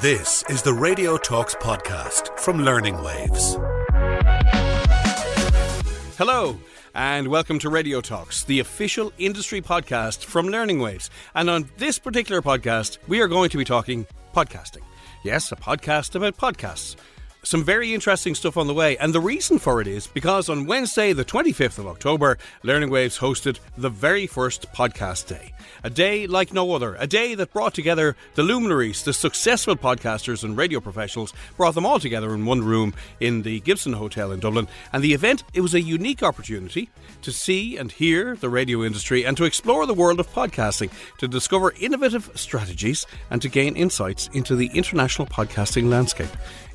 This is the Radio Talks podcast from Learning Waves. Hello, and welcome to Radio Talks, the official industry podcast from Learning Waves. And on this particular podcast, we are going to be talking podcasting. Yes, a podcast about podcasts some very interesting stuff on the way. And the reason for it is because on Wednesday, the 25th of October, Learning Waves hosted the very first podcast day. A day like no other. A day that brought together the luminaries, the successful podcasters and radio professionals, brought them all together in one room in the Gibson Hotel in Dublin. And the event, it was a unique opportunity to see and hear the radio industry and to explore the world of podcasting, to discover innovative strategies and to gain insights into the international podcasting landscape.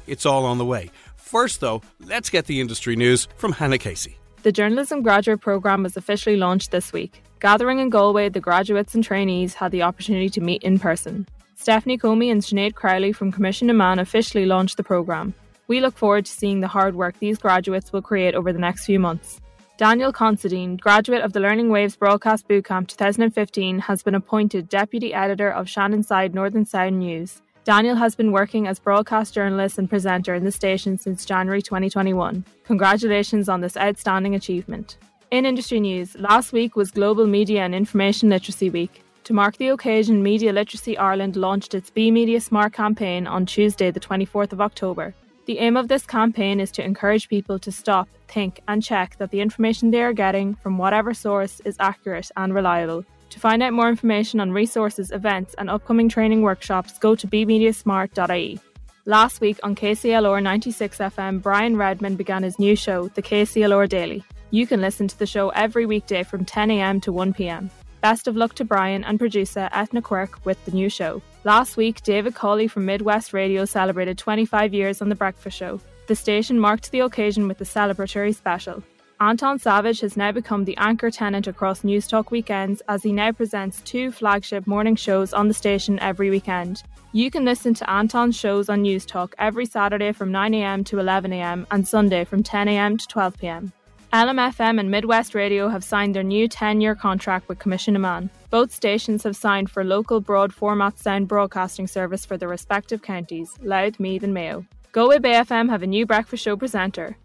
It's all on the way. First, though, let's get the industry news from Hannah Casey. The journalism graduate programme was officially launched this week. Gathering in Galway, the graduates and trainees had the opportunity to meet in person. Stephanie Comey and Sinead Crowley from Coimisiún na Meán officially launched the programme. We look forward to seeing the hard work these graduates will create over the next few months. Daniel Considine, graduate of the Learning Waves Broadcast Bootcamp 2015, has been appointed Deputy Editor of Shannonside Northern Sound News. Daniel has been working as broadcast journalist and presenter in the station since January 2021. Congratulations on this outstanding achievement. In industry news, last week was Global Media and Information Literacy Week. To mark the occasion, Media Literacy Ireland launched its Be Media Smart campaign on Tuesday, the 24th of October. The aim of this campaign is to encourage people to stop, think, and check that the information they are getting from whatever source is accurate and reliable. To find out more information on resources, events, and upcoming training workshops, go to bemediasmart.ie. Last week on KCLR 96 FM, Brian Redman began his new show, The KCLR Daily. You can listen to the show every weekday from 10am to 1pm. Best of luck to Brian and producer Ethna Quirk with the new show. Last week, David Cawley from Midwest Radio celebrated 25 years on The Breakfast Show. The station marked the occasion with a celebratory special. Anton Savage has now become the anchor tenant across Newstalk weekends as he now presents two flagship morning shows on the station every weekend. You can listen to Anton's shows on Newstalk every Saturday from 9am to 11am and Sunday from 10am to 12pm. LMFM and Midwest Radio have signed their new 10 year contract with Coimisiún na Both stations have signed for local broad format sound broadcasting service for their respective counties, Louth, Meath, and Mayo. Galway Bay FM have a new breakfast show presenter.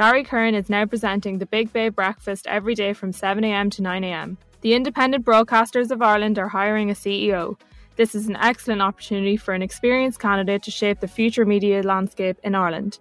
Gary Kern is now presenting the Big Bay Breakfast every day from 7am to 9am. The Independent Broadcasters of Ireland are hiring a CEO. This is an excellent opportunity for an experienced candidate to shape the future media landscape in Ireland.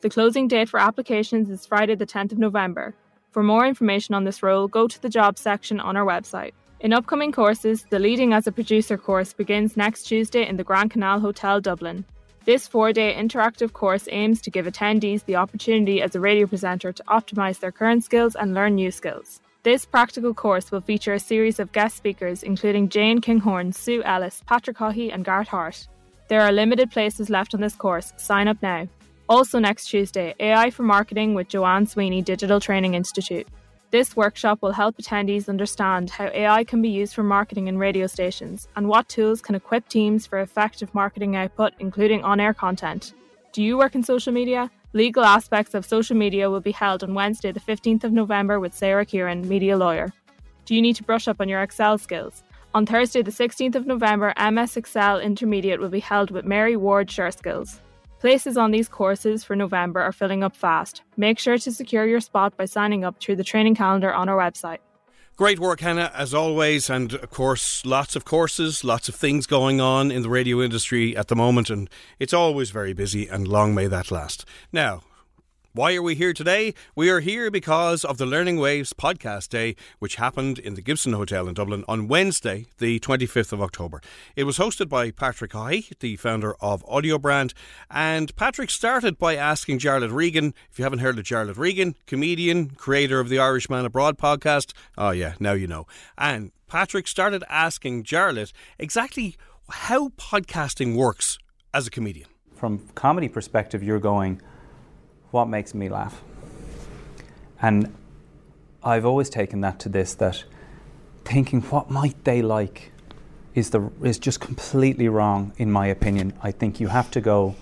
The closing date for applications is Friday, the 10th of November. For more information on this role, go to the jobs section on our website. In upcoming courses, the Leading as a Producer course begins next Tuesday in the Grand Canal Hotel, Dublin. This four day interactive course aims to give attendees the opportunity as a radio presenter to optimise their current skills and learn new skills. This practical course will feature a series of guest speakers, including Jane Kinghorn, Sue Ellis, Patrick Haughey, and Garth Hart. There are limited places left on this course. Sign up now. Also, next Tuesday, AI for Marketing with Joanne Sweeney Digital Training Institute. This workshop will help attendees understand how AI can be used for marketing in radio stations and what tools can equip teams for effective marketing output, including on air content. Do you work in social media? Legal aspects of social media will be held on Wednesday, the 15th of November, with Sarah Kieran, media lawyer. Do you need to brush up on your Excel skills? On Thursday, the 16th of November, MS Excel Intermediate will be held with Mary Ward Sure Skills. Places on these courses for November are filling up fast. Make sure to secure your spot by signing up through the training calendar on our website. Great work, Hannah, as always. And of course, lots of courses, lots of things going on in the radio industry at the moment. And it's always very busy, and long may that last. Now, why are we here today? We are here because of the Learning Waves podcast day, which happened in the Gibson Hotel in Dublin on Wednesday, the 25th of October. It was hosted by Patrick Haughey, the founder of Audiobrand, and Patrick started by asking Jarlath Regan, if you haven't heard of Jarlath Regan, comedian, creator of the Irishman Abroad podcast. Oh, yeah, now you know. And Patrick started asking Jarlath exactly how podcasting works as a comedian. From comedy perspective, you're going what makes me laugh. And I've always taken that to this that thinking what might they like is the is just completely wrong in my opinion. I think you have to go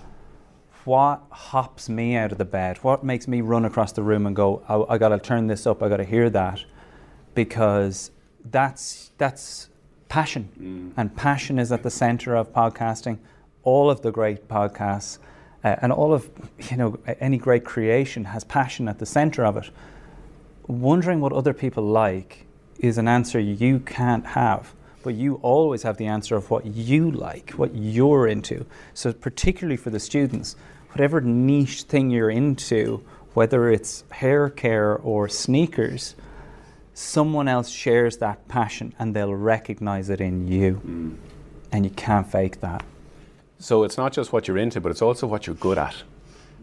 what hops me out of the bed? What makes me run across the room and go, I, I got to turn this up. I got to hear that, because that's that's passion, mm. and passion is at the center of podcasting all of the great podcasts uh, and all of you know any great creation has passion at the center of it. Wondering what other people like is an answer you can't have, but you always have the answer of what you like, what you're into. So particularly for the students, whatever niche thing you're into, whether it's hair care or sneakers, someone else shares that passion and they'll recognize it in you. Mm. And you can't fake that. So it's not just what you're into, but it's also what you're good at.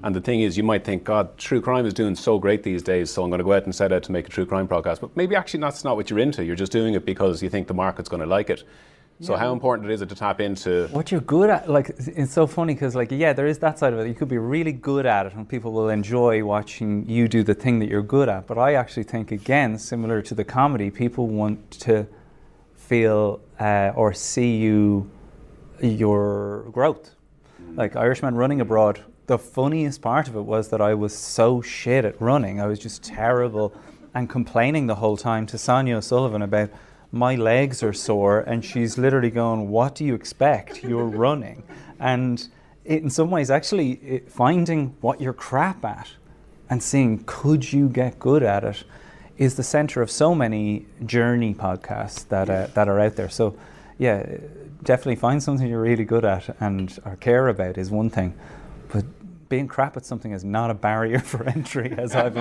And the thing is, you might think, God, true crime is doing so great these days, so I'm going to go out and set out to make a true crime podcast. But maybe actually that's not what you're into. You're just doing it because you think the market's going to like it. So yeah. how important is it to tap into what you're good at? Like it's so funny because like yeah, there is that side of it. You could be really good at it, and people will enjoy watching you do the thing that you're good at. But I actually think again, similar to the comedy, people want to feel uh, or see you your growth. Mm. Like Irishman running abroad, the funniest part of it was that I was so shit at running. I was just terrible and complaining the whole time to Sonia O'Sullivan about my legs are sore, and she's literally going, What do you expect? You're running. And it, in some ways, actually, it, finding what you're crap at and seeing could you get good at it is the center of so many journey podcasts that, uh, that are out there. So, yeah, definitely find something you're really good at and or care about is one thing, but being crap at something is not a barrier for entry, as I've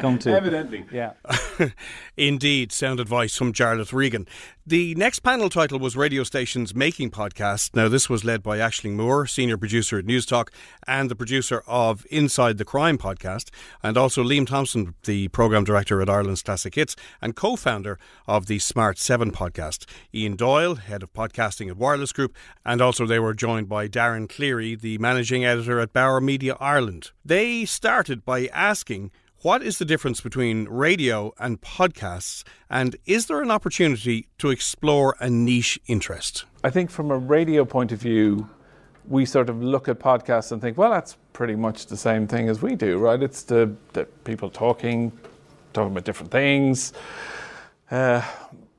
come to. Evidently. Yeah. Indeed, sound advice from Jarlath Regan. The next panel title was Radio Station's Making Podcast. Now, this was led by Aisling Moore, senior producer at Newstalk and the producer of Inside the Crime podcast, and also Liam Thompson, the programme director at Ireland's Classic Hits and co founder of the Smart 7 podcast. Ian Doyle, head of podcasting at Wireless Group, and also they were joined by Darren Cleary, the managing editor at Bauer Media Ireland. They started by asking what is the difference between radio and podcasts? And is there an opportunity to explore a niche interest? I think from a radio point of view, we sort of look at podcasts and think, well, that's pretty much the same thing as we do, right? It's the, the people talking, talking about different things. Uh,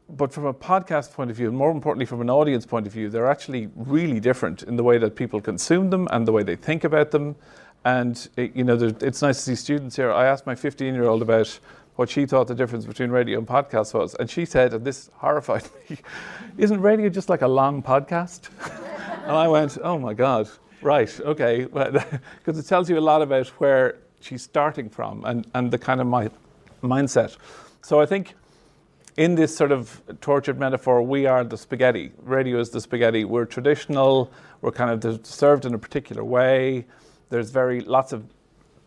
but from a podcast point of view, and more importantly from an audience point of view, they're actually really different in the way that people consume them and the way they think about them and it, you know, it's nice to see students here. I asked my 15-year-old about what she thought the difference between radio and podcast was, and she said, and this horrified me, "Isn't radio just like a long podcast?" and I went, "Oh my God, right, okay," because it tells you a lot about where she's starting from and and the kind of my mindset. So I think in this sort of tortured metaphor, we are the spaghetti. Radio is the spaghetti. We're traditional. We're kind of served in a particular way there's very lots of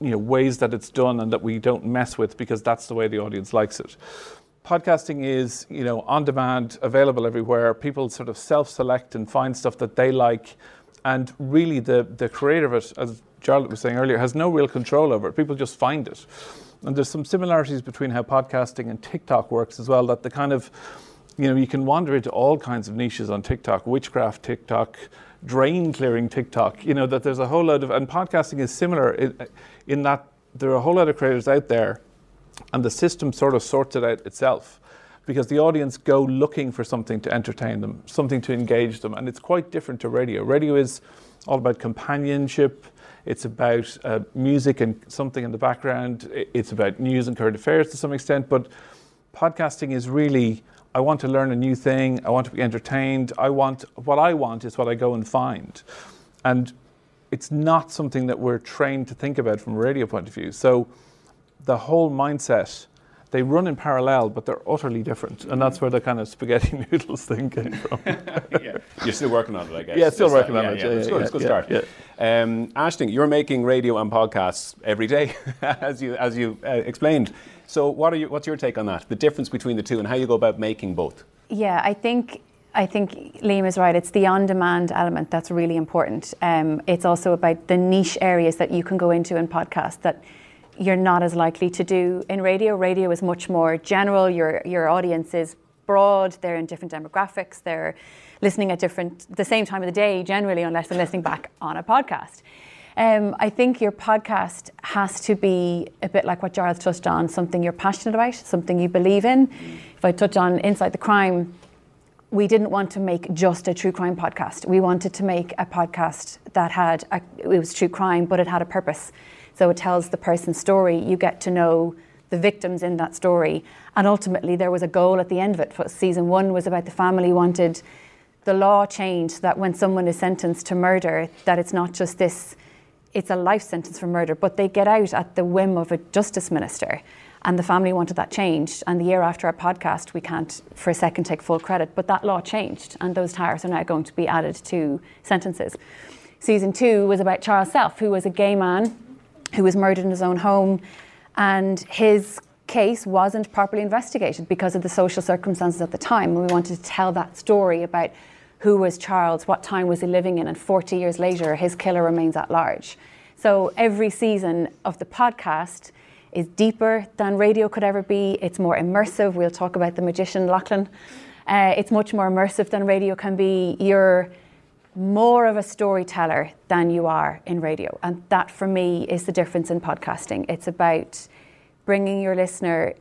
you know ways that it's done and that we don't mess with because that's the way the audience likes it. Podcasting is you know on demand, available everywhere. People sort of self-select and find stuff that they like, and really the the creator of it, as Jarlath was saying earlier, has no real control over it. People just find it. And there's some similarities between how podcasting and TikTok works as well. That the kind of you know, you can wander into all kinds of niches on TikTok, witchcraft TikTok, drain clearing TikTok. You know that there's a whole lot of, and podcasting is similar in, in that there are a whole lot of creators out there, and the system sort of sorts it out itself, because the audience go looking for something to entertain them, something to engage them, and it's quite different to radio. Radio is all about companionship. It's about uh, music and something in the background. It's about news and current affairs to some extent, but podcasting is really I want to learn a new thing. I want to be entertained. I want what I want is what I go and find. And it's not something that we're trained to think about from a radio point of view. So the whole mindset, they run in parallel, but they're utterly different. And that's where the kind of spaghetti noodles thing came from. yeah. You're still working on it, I guess. Yeah, still working on yeah, it. Yeah, yeah, it's good. It's a good start. Um, Aisling, you're making radio and podcasts every day, as you as you uh, explained. So, what are you, what's your take on that? The difference between the two and how you go about making both? Yeah, I think I think Liam is right. It's the on-demand element that's really important. Um, it's also about the niche areas that you can go into in podcasts that you're not as likely to do in radio. Radio is much more general. Your your audience is broad. They're in different demographics. They're listening at different the same time of the day generally, unless they're listening back on a podcast. Um, I think your podcast has to be a bit like what Jarlath touched on, something you're passionate about, something you believe in. If I touch on Inside the Crime, we didn't want to make just a true crime podcast. We wanted to make a podcast that had a, it was true crime, but it had a purpose. So it tells the person's story. You get to know the victims in that story, and ultimately there was a goal at the end of it. For Season one was about the family wanted the law changed that when someone is sentenced to murder, that it's not just this. It's a life sentence for murder, but they get out at the whim of a justice minister. And the family wanted that changed. And the year after our podcast, we can't for a second take full credit, but that law changed, and those tires are now going to be added to sentences. Season two was about Charles Self, who was a gay man who was murdered in his own home, and his case wasn't properly investigated because of the social circumstances at the time. We wanted to tell that story about who was Charles, what time was he living in, and 40 years later, his killer remains at large. So every season of the podcast is deeper than radio could ever be. It's more immersive. We'll talk about the magician Lochlainn. Uh, it's much more immersive than radio can be. You're more of a storyteller than you are in radio. And that for me is the difference in podcasting. It's about bringing your listener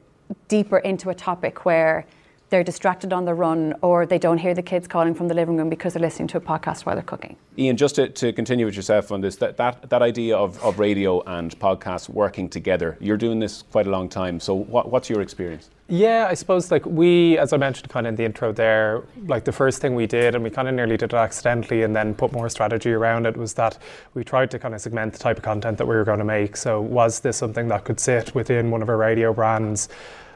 deeper into a topic where they're distracted on the run or they don't hear the kids calling from the living room because they're listening to a podcast while they're cooking. Ian, just to, to continue with yourself on this, that, that, that idea of, of radio and podcasts working together, you're doing this quite a long time. So, what, what's your experience? Yeah, I suppose like we, as I mentioned kind of in the intro there, like the first thing we did, and we kind of nearly did it accidentally and then put more strategy around it, was that we tried to kind of segment the type of content that we were going to make. So, was this something that could sit within one of our radio brands?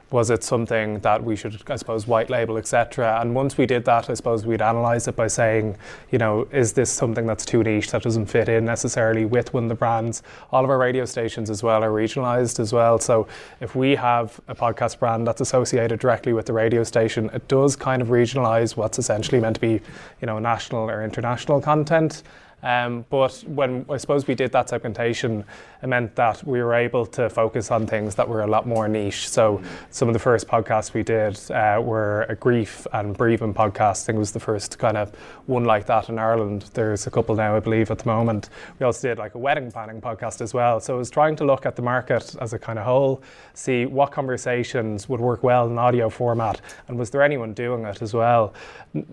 Was it something that we should, I suppose, white label, etc. And once we did that, I suppose we'd analyse it by saying, you know, is this something that's too niche that doesn't fit in necessarily with one of the brands? All of our radio stations as well are regionalized as well. So if we have a podcast brand that's associated directly with the radio station, it does kind of regionalize what's essentially meant to be, you know, national or international content. Um, but when I suppose we did that segmentation, it meant that we were able to focus on things that were a lot more niche. So some of the first podcasts we did uh, were a grief and bereavement podcast. I think it was the first kind of one like that in Ireland. There's a couple now, I believe, at the moment. We also did like a wedding planning podcast as well. So I was trying to look at the market as a kind of whole, see what conversations would work well in audio format, and was there anyone doing it as well.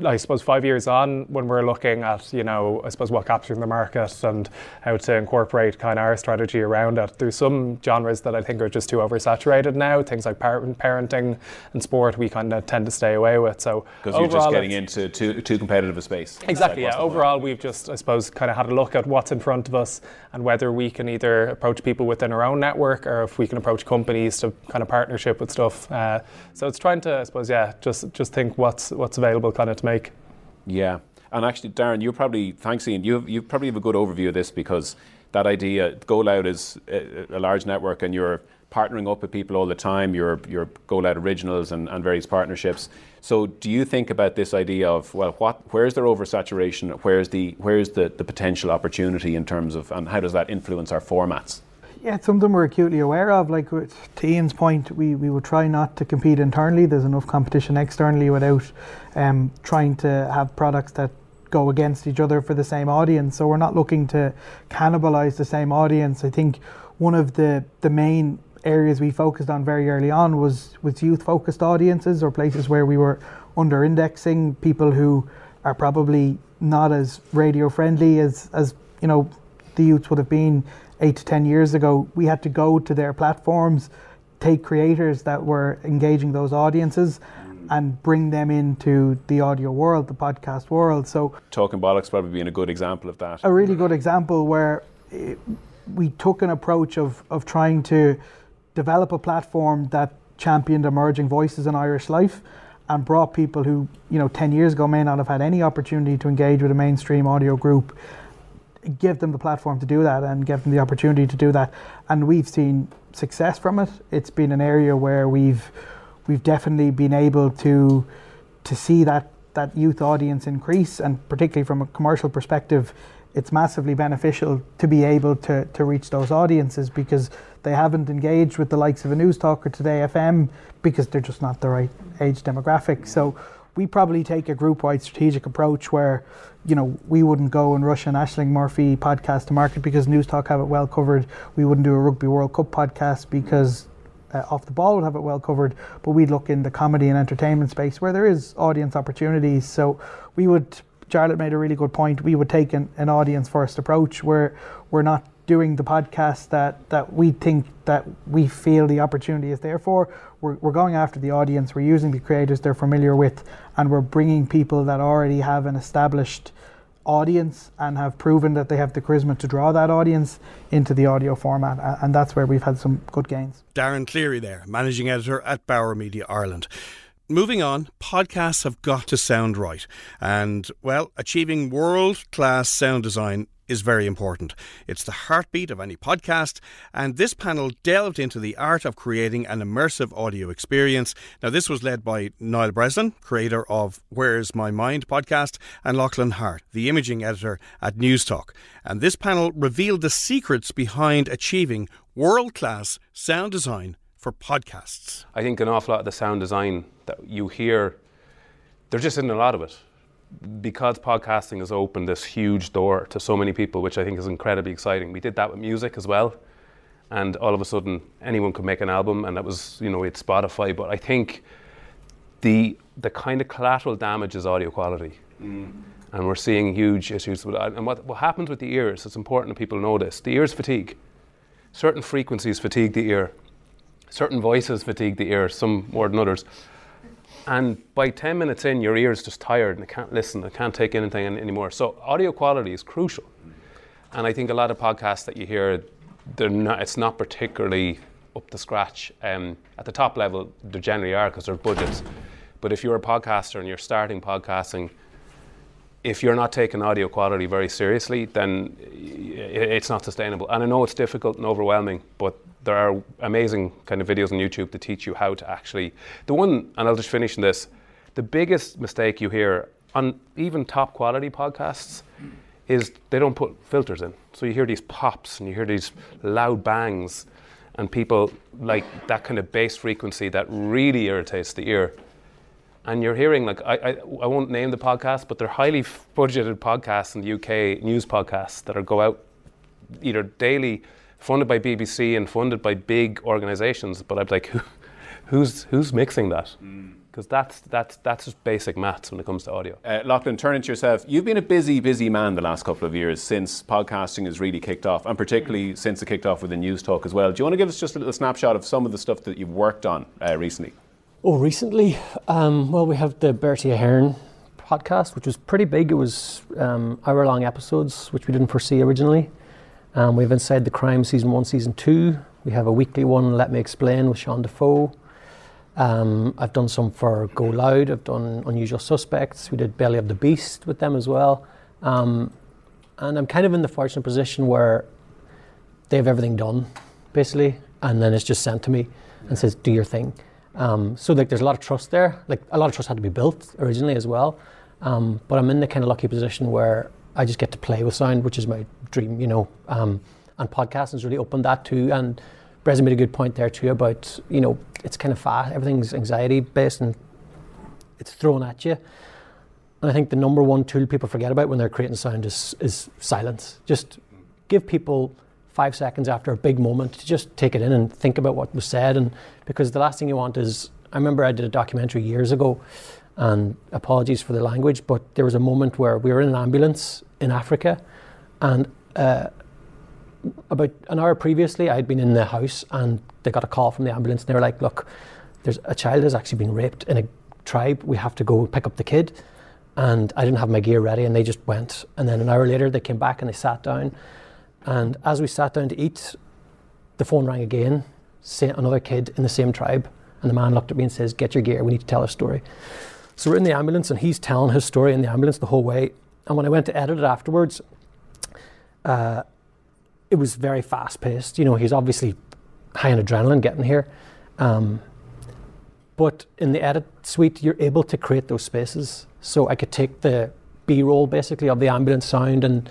I suppose five years on, when we're looking at you know, I suppose what capturing the market and how to incorporate kind of our strategy around it. There's some genres that I think are just too oversaturated now. Things like parenting and sport, we kind of tend to stay away with. So because you're just getting into too, too competitive a space. Exactly. Yeah. Overall, we've just, I suppose, kind of had a look at what's in front of us and whether we can either approach people within our own network or if we can approach companies to kind of partnership with stuff. Uh, so it's trying to, I suppose, yeah, just just think what's what's available kind of to make. Yeah. And actually, Darren, you probably, thanks Ian, you, you probably have a good overview of this because that idea, Go Loud is a, a, large network and you're partnering up with people all the time, your, your Go Loud originals and, and various partnerships. So do you think about this idea of, well, what, where's their oversaturation, where's the, where's the, the potential opportunity in terms of, and how does that influence our formats? Yeah, it's something we're acutely aware of. Like to Ian's point, we, we would try not to compete internally. There's enough competition externally without um, trying to have products that go against each other for the same audience. So we're not looking to cannibalize the same audience. I think one of the, the main areas we focused on very early on was, was youth focused audiences or places where we were under indexing people who are probably not as radio friendly as, as you know the youths would have been eight to ten years ago, we had to go to their platforms, take creators that were engaging those audiences, and bring them into the audio world, the podcast world. So, Talking Bollocks probably being a good example of that. A really good example where it, we took an approach of, of trying to develop a platform that championed emerging voices in Irish life and brought people who, you know, 10 years ago may not have had any opportunity to engage with a mainstream audio group give them the platform to do that and give them the opportunity to do that. And we've seen success from it. It's been an area where we've we've definitely been able to to see that that youth audience increase, and particularly from a commercial perspective, it's massively beneficial to be able to, to reach those audiences because they haven't engaged with the likes of a Newstalk or Today FM because they're just not the right age demographic. So we probably take a group wide strategic approach where, you know, we wouldn't go and rush an Ashling Murphy podcast to market because Newstalk have it well covered. We wouldn't do a Rugby World Cup podcast because uh, off the ball would have it well covered, but we'd look in the comedy and entertainment space where there is audience opportunities. So we would. Jarlath made a really good point. We would take an, an audience first approach where we're not doing the podcast that, that we think that we feel the opportunity is there for. We're, we're going after the audience, we're using the creators they're familiar with, and we're bringing people that already have an established audience and have proven that they have the charisma to draw that audience into the audio format. And that's where we've had some good gains. Darren Cleary there, managing editor at Bauer Media Ireland. Moving on, podcasts have got to sound right. And, well, achieving world class sound design is very important. It's the heartbeat of any podcast, and this panel delved into the art of creating an immersive audio experience. Now, this was led by Niall Breslin, creator of Where's My Mind podcast, and Lochlainn Harte, the imaging editor at Newstalk. And this panel revealed the secrets behind achieving world class sound design for podcasts. I think an awful lot of the sound design that you hear, there just isn't a lot of it because podcasting has opened this huge door to so many people, which I think is incredibly exciting. We did that with music as well, and all of a sudden anyone could make an album, and that was you know it's Spotify. But I think the the kind of collateral damage is audio quality, mm. and we're seeing huge issues with that. And what what happens with the ears? It's important that people know this. The ears fatigue. Certain frequencies fatigue the ear. Certain voices fatigue the ear, some more than others. And by 10 minutes in, your ear's just tired and it can't listen, it can't take anything in, anymore. So audio quality is crucial. And I think a lot of podcasts that you hear, they're not, it's not particularly up to scratch. Um, at the top level, they generally are because there's budgets. But if you're a podcaster and you're starting podcasting, if you're not taking audio quality very seriously, then it's not sustainable. And I know it's difficult and overwhelming, but there are amazing kind of videos on YouTube to teach you how to actually. The one, and I'll just finish in this the biggest mistake you hear on even top quality podcasts is they don't put filters in. So you hear these pops and you hear these loud bangs, and people like that kind of bass frequency that really irritates the ear. And you're hearing, like, I, I, I won't name the podcast, but they're highly budgeted podcasts in the UK, news podcasts that are go out either daily funded by BBC and funded by big organisations. But I'm like, who's who's mixing that? Because mm. that's that's that's just basic maths when it comes to audio. Uh, Lochlainn, turn it to yourself. You've been a busy, busy man the last couple of years since podcasting has really kicked off, and particularly since it kicked off with the Newstalk as well. Do you want to give us just a little snapshot of some of the stuff that you've worked on uh, recently? Oh, recently, um, well, we have the Bertie Ahern podcast, which was pretty big. It was um, hour-long episodes, which we didn't foresee originally. Um, we have Inside the Crime season one, season two. We have a weekly one, Let Me Explain, with Sean Defoe. Um, I've done some for Go Loud. I've done Unusual Suspects. We did Belly of the Beast with them as well. Um, and I'm kind of in the fortunate position where they have everything done, basically, and then it's just sent to me and says, "Do your thing." Um, so like, there's a lot of trust there. Like a lot of trust had to be built originally as well. Um, but I'm in the kind of lucky position where I just get to play with sound, which is my dream, you know. Um, and podcasting's really opened that too. And Brez made a good point there too about, you know, it's kind of fast, everything's anxiety based and it's thrown at you. And I think the number one tool people forget about when they're creating sound is, is silence. Just give people five seconds after a big moment to just take it in and think about what was said. And because the last thing you want is, I remember I did a documentary years ago and apologies for the language, but there was a moment where we were in an ambulance in Africa, and uh, about an hour previously, I'd been in the house, and they got a call from the ambulance, and they were like, "Look, there's a child has actually been raped in a tribe. We have to go pick up the kid." And I didn't have my gear ready, and they just went. And then an hour later, they came back and they sat down. And as we sat down to eat, the phone rang again, another kid in the same tribe. And the man looked at me and says, Get your gear, we need to tell a story. So we're in the ambulance and he's telling his story in the ambulance the whole way. And when I went to edit it afterwards, uh, it was very fast paced. You know, he's obviously high on adrenaline getting here. Um, but in the edit suite, you're able to create those spaces. So I could take the B roll basically of the ambulance sound and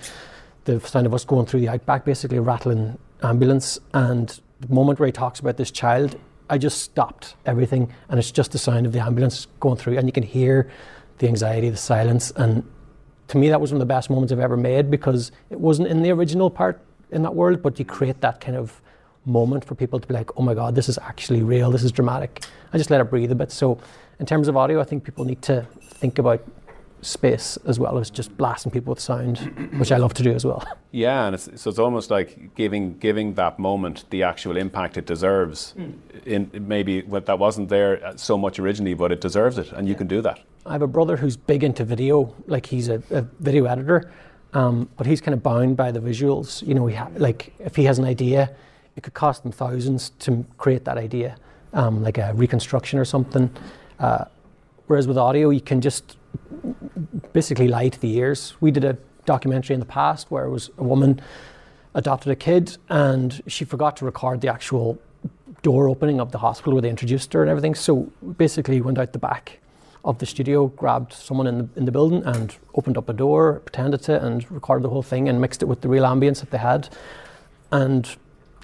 the sound of us going through the outback, basically rattling ambulance. And the moment where he talks about this child, I just stopped everything, and it's just the sound of the ambulance going through, and you can hear the anxiety, the silence, and to me, that was one of the best moments I've ever made because it wasn't in the original part in that world, but you create that kind of moment for people to be like, oh my God, this is actually real, this is dramatic. I just let it breathe a bit. So, in terms of audio, I think people need to think about space as well as just blasting people with sound, which I love to do as well. Yeah, and it's, so it's almost like giving giving that moment the actual impact it deserves. Mm. In maybe that wasn't there so much originally, but it deserves it, and you can do that. I have a brother who's big into video, like he's a, a video editor, um, but he's kind of bound by the visuals. You know, ha- like if he has an idea, it could cost him thousands to create that idea, um, like a reconstruction or something. Uh, whereas with audio, you can just basically lie to the ears. We did a documentary in the past where it was a woman adopted a kid and she forgot to record the actual door opening of the hospital where they introduced her and everything. So basically went out the back of the studio, grabbed someone in the, in the building and opened up a door, pretended to, and recorded the whole thing and mixed it with the real ambience that they had. And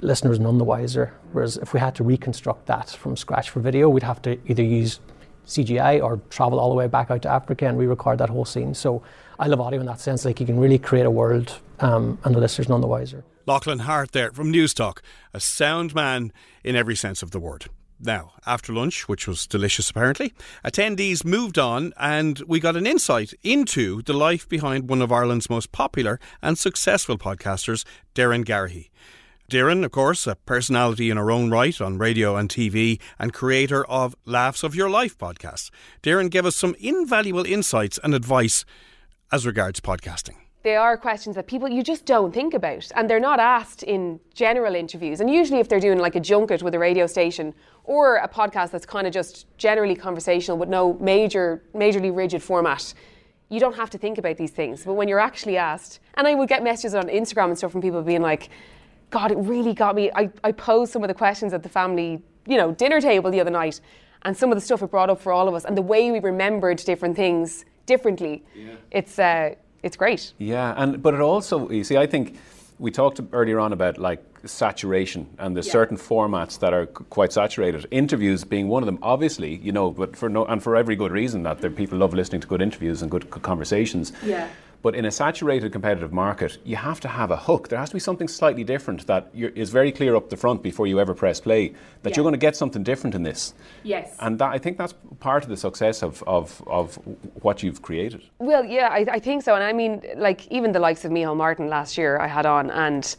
listeners none the wiser. Whereas if we had to reconstruct that from scratch for video, we'd have to either use CGI or travel all the way back out to Africa and re-record that whole scene. So I love audio in that sense. Like you can really create a world, um, and the listeners none the wiser. Lochlainn Harte there from Newstalk, a sound man in every sense of the word. Now, after lunch, which was delicious apparently, attendees moved on and we got an insight into the life behind one of Ireland's most popular and successful podcasters, Doireann Garrihy. Doireann, of course, a personality in her own right on radio and TV and creator of Laughs of Your Life podcast. Doireann gave us some invaluable insights and advice as regards podcasting. They are questions that people you just don't think about, and they're not asked in general interviews. And usually, if they're doing like a junket with a radio station or a podcast that's kind of just generally conversational with no major, majorly rigid format, you don't have to think about these things. But when you're actually asked, and I would get messages on Instagram and stuff from people being like, God, it really got me. I, I posed some of the questions at the family, you know, dinner table the other night, and some of the stuff it brought up for all of us, and the way we remembered different things differently. Yeah. It's uh, it's great. Yeah, and but it also, you see, I think we talked earlier on about like saturation and there's yeah. certain formats that are quite saturated interviews being one of them obviously you know but for no and for every good reason that there, people love listening to good interviews and good, good conversations yeah but in a saturated competitive market, you have to have a hook. There has to be something slightly different that is very clear up the front before you ever press play that yeah. you're going to get something different in this. Yes. And that, I think that's part of the success of, of, of what you've created. Well, yeah, I, I think so. And I mean, like, even the likes of Micheál Martin last year, I had on, and,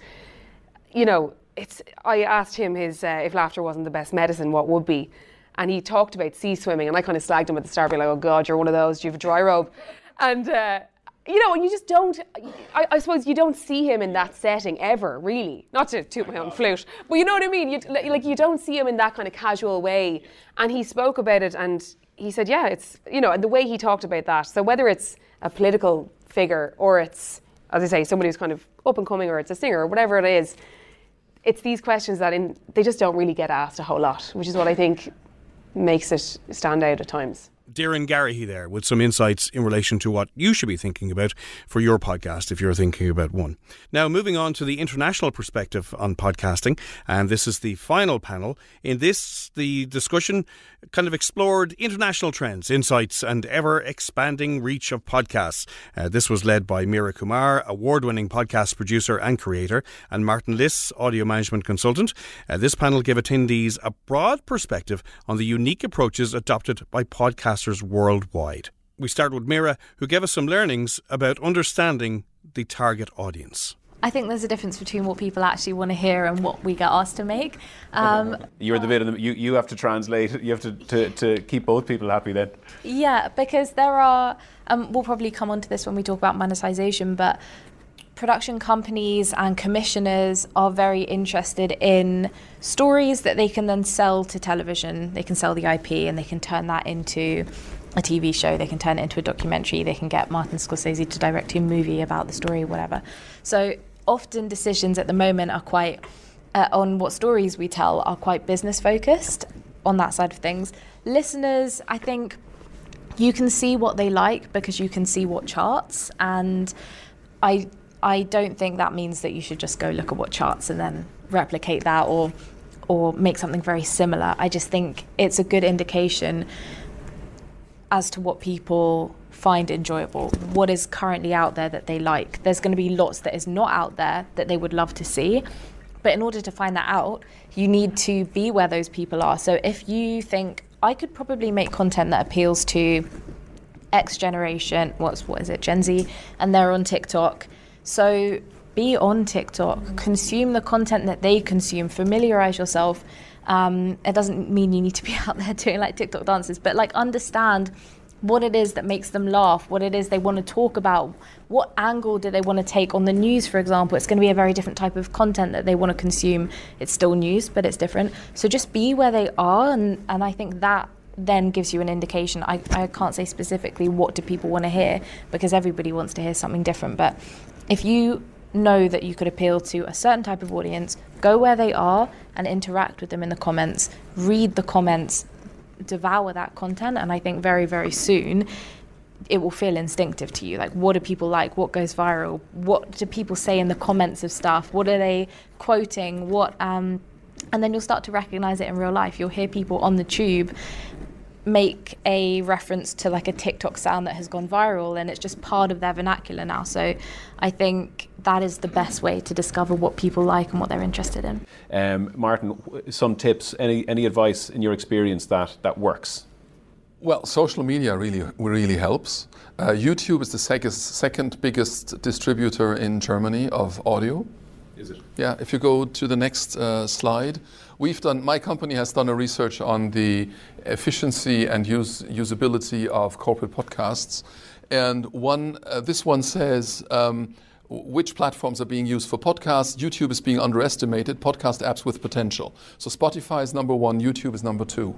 you know, it's, I asked him his, uh, if laughter wasn't the best medicine, what would be? And he talked about sea swimming, and I kind of slagged him at the start, being like, oh God, you're one of those, do you have a dry robe? And, uh, you know, and you just don't, I, I, suppose you don't see him in that setting ever, really. Not to toot my own flute, but you know what I mean? You, like, you don't see him in that kind of casual way. And he spoke about it and he said, yeah, it's, you know, and the way he talked about that. So whether it's a political figure or it's, as I say, somebody who's kind of up and coming or it's a singer or whatever it is, it's these questions that in, they just don't really get asked a whole lot, which is what I think makes it stand out at times. Doireann Garrihy there with some insights in relation to what you should be thinking about for your podcast if you're thinking about one. Now, moving on to the international perspective on podcasting, and this is the final panel. In this, the discussion kind of explored international trends, insights, and ever expanding reach of podcasts. Uh, this was led by Meera Kumar, award winning podcast producer and creator, and Martin Liss, audio management consultant. Uh, this panel gave attendees a broad perspective on the unique approaches adopted by podcasters worldwide. We start with Meera, who gave us some learnings about understanding the target audience. I think there's a difference between what people actually want to hear and what we get asked to make. Um, You're the bit of the, you, you have to translate, you have to, to, to keep both people happy then. Yeah, because there are, um, we'll probably come on to this when we talk about monetization, but production companies and commissioners are very interested in stories that they can then sell to television. They can sell the IP and they can turn that into a TV show, they can turn it into a documentary, they can get Martin Scorsese to direct a movie about the story, whatever. So often decisions at the moment are quite, uh, on what stories we tell, are quite business focused on that side of things. Listeners, I think you can see what they like because you can see what charts and I I don't think that means that you should just go look at what charts and then replicate that or or make something very similar. I just think it's a good indication as to what people find enjoyable, what is currently out there that they like. There's going to be lots that is not out there that they would love to see, But in order to find that out, you need to be where those people are. So if you think I could probably make content that appeals to X generation, what's what is it, Gen Z, and they're on TikTok. So be on TikTok, consume the content that they consume, familiarize yourself. Um, it doesn't mean you need to be out there doing like TikTok dances, but like understand what it is that makes them laugh, what it is they want to talk about, what angle do they want to take on the news, for example. It's going to be a very different type of content that they want to consume. It's still news, but it's different. So just be where they are, and, and I think that then gives you an indication. I, I can't say specifically what do people want to hear because everybody wants to hear something different. But if you know that you could appeal to a certain type of audience, go where they are and interact with them in the comments, read the comments, devour that content. And I think very, very soon it will feel instinctive to you. Like, what do people like? What goes viral? What do people say in the comments of stuff? What are they quoting? What, um, and then you'll start to recognize it in real life. You'll hear people on the tube make a reference to like a TikTok sound that has gone viral and it's just part of their vernacular now. So I think that is the best way to discover what people like and what they're interested in. Um, Martin, some tips, any, any advice in your experience that, that works? Well, social media really really helps. Uh, YouTube is the second, second biggest distributor in Germany of audio. Is it? Yeah, if you go to the next uh, slide, we've done, my company has done a research on the efficiency and use, usability of corporate podcasts. And one, uh, this one says, um, which platforms are being used for podcasts. YouTube is being underestimated, podcast apps with potential. So Spotify is number one, YouTube is number two.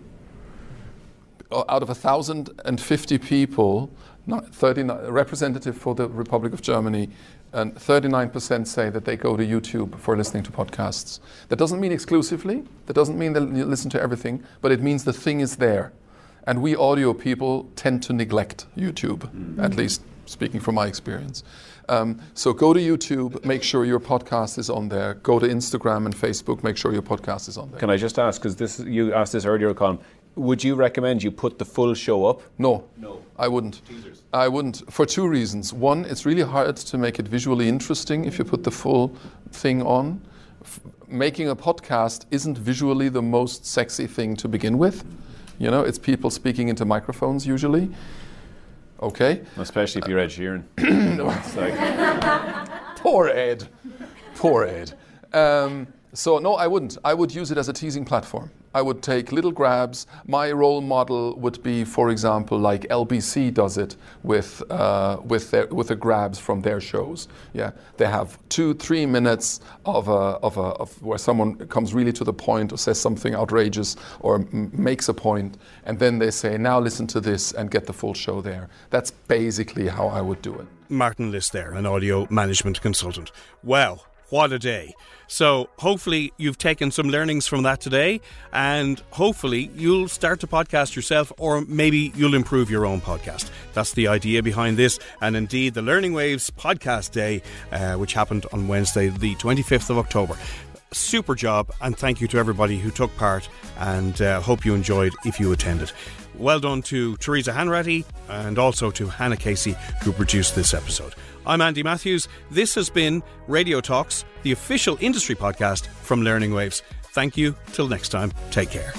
Out of 1,050 people, 39, representative for the Republic of Germany, and 39% say that they go to YouTube for listening to podcasts. That doesn't mean exclusively, that doesn't mean they listen to everything, but it means the thing is there. And we audio people tend to neglect YouTube, mm-hmm. at least speaking from my experience. Um, so go to YouTube, make sure your podcast is on there. Go to Instagram and Facebook, make sure your podcast is on there. Can I just ask, because this you asked this earlier, Colin, would you recommend you put the full show up? No. No. I wouldn't. Teasers. I wouldn't for two reasons. One, it's really hard to make it visually interesting if you put the full thing on. F- making a podcast isn't visually the most sexy thing to begin with. You know, it's people speaking into microphones usually. Okay. Especially if you're Ed Sheeran. like, poor Ed. Poor Ed. Um, so no, I wouldn't. I would use it as a teasing platform. I would take little grabs. My role model would be, for example, like LBC does it with uh, with their, with the grabs from their shows. Yeah, they have two, three minutes of a, of a of where someone comes really to the point or says something outrageous or m- makes a point, and then they say, "Now listen to this and get the full show there." That's basically how I would do it. Martin Liss there, an audio management consultant. Well, what a day. So, hopefully, you've taken some learnings from that today, and hopefully, you'll start to podcast yourself, or maybe you'll improve your own podcast. That's the idea behind this, and indeed, the Learning Waves podcast day, uh, which happened on Wednesday, the 25th of October super job and thank you to everybody who took part and uh, hope you enjoyed if you attended well done to Teresa Hanratty and also to Hannah Casey who produced this episode I'm Andy Matthews. This has been Radio Talks, the official industry podcast from Learning Waves. Thank you. Till next time, take care.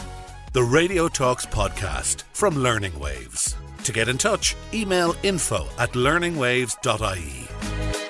The Radio Talks podcast from Learning Waves. To get in touch, email info at learningwaves.ie.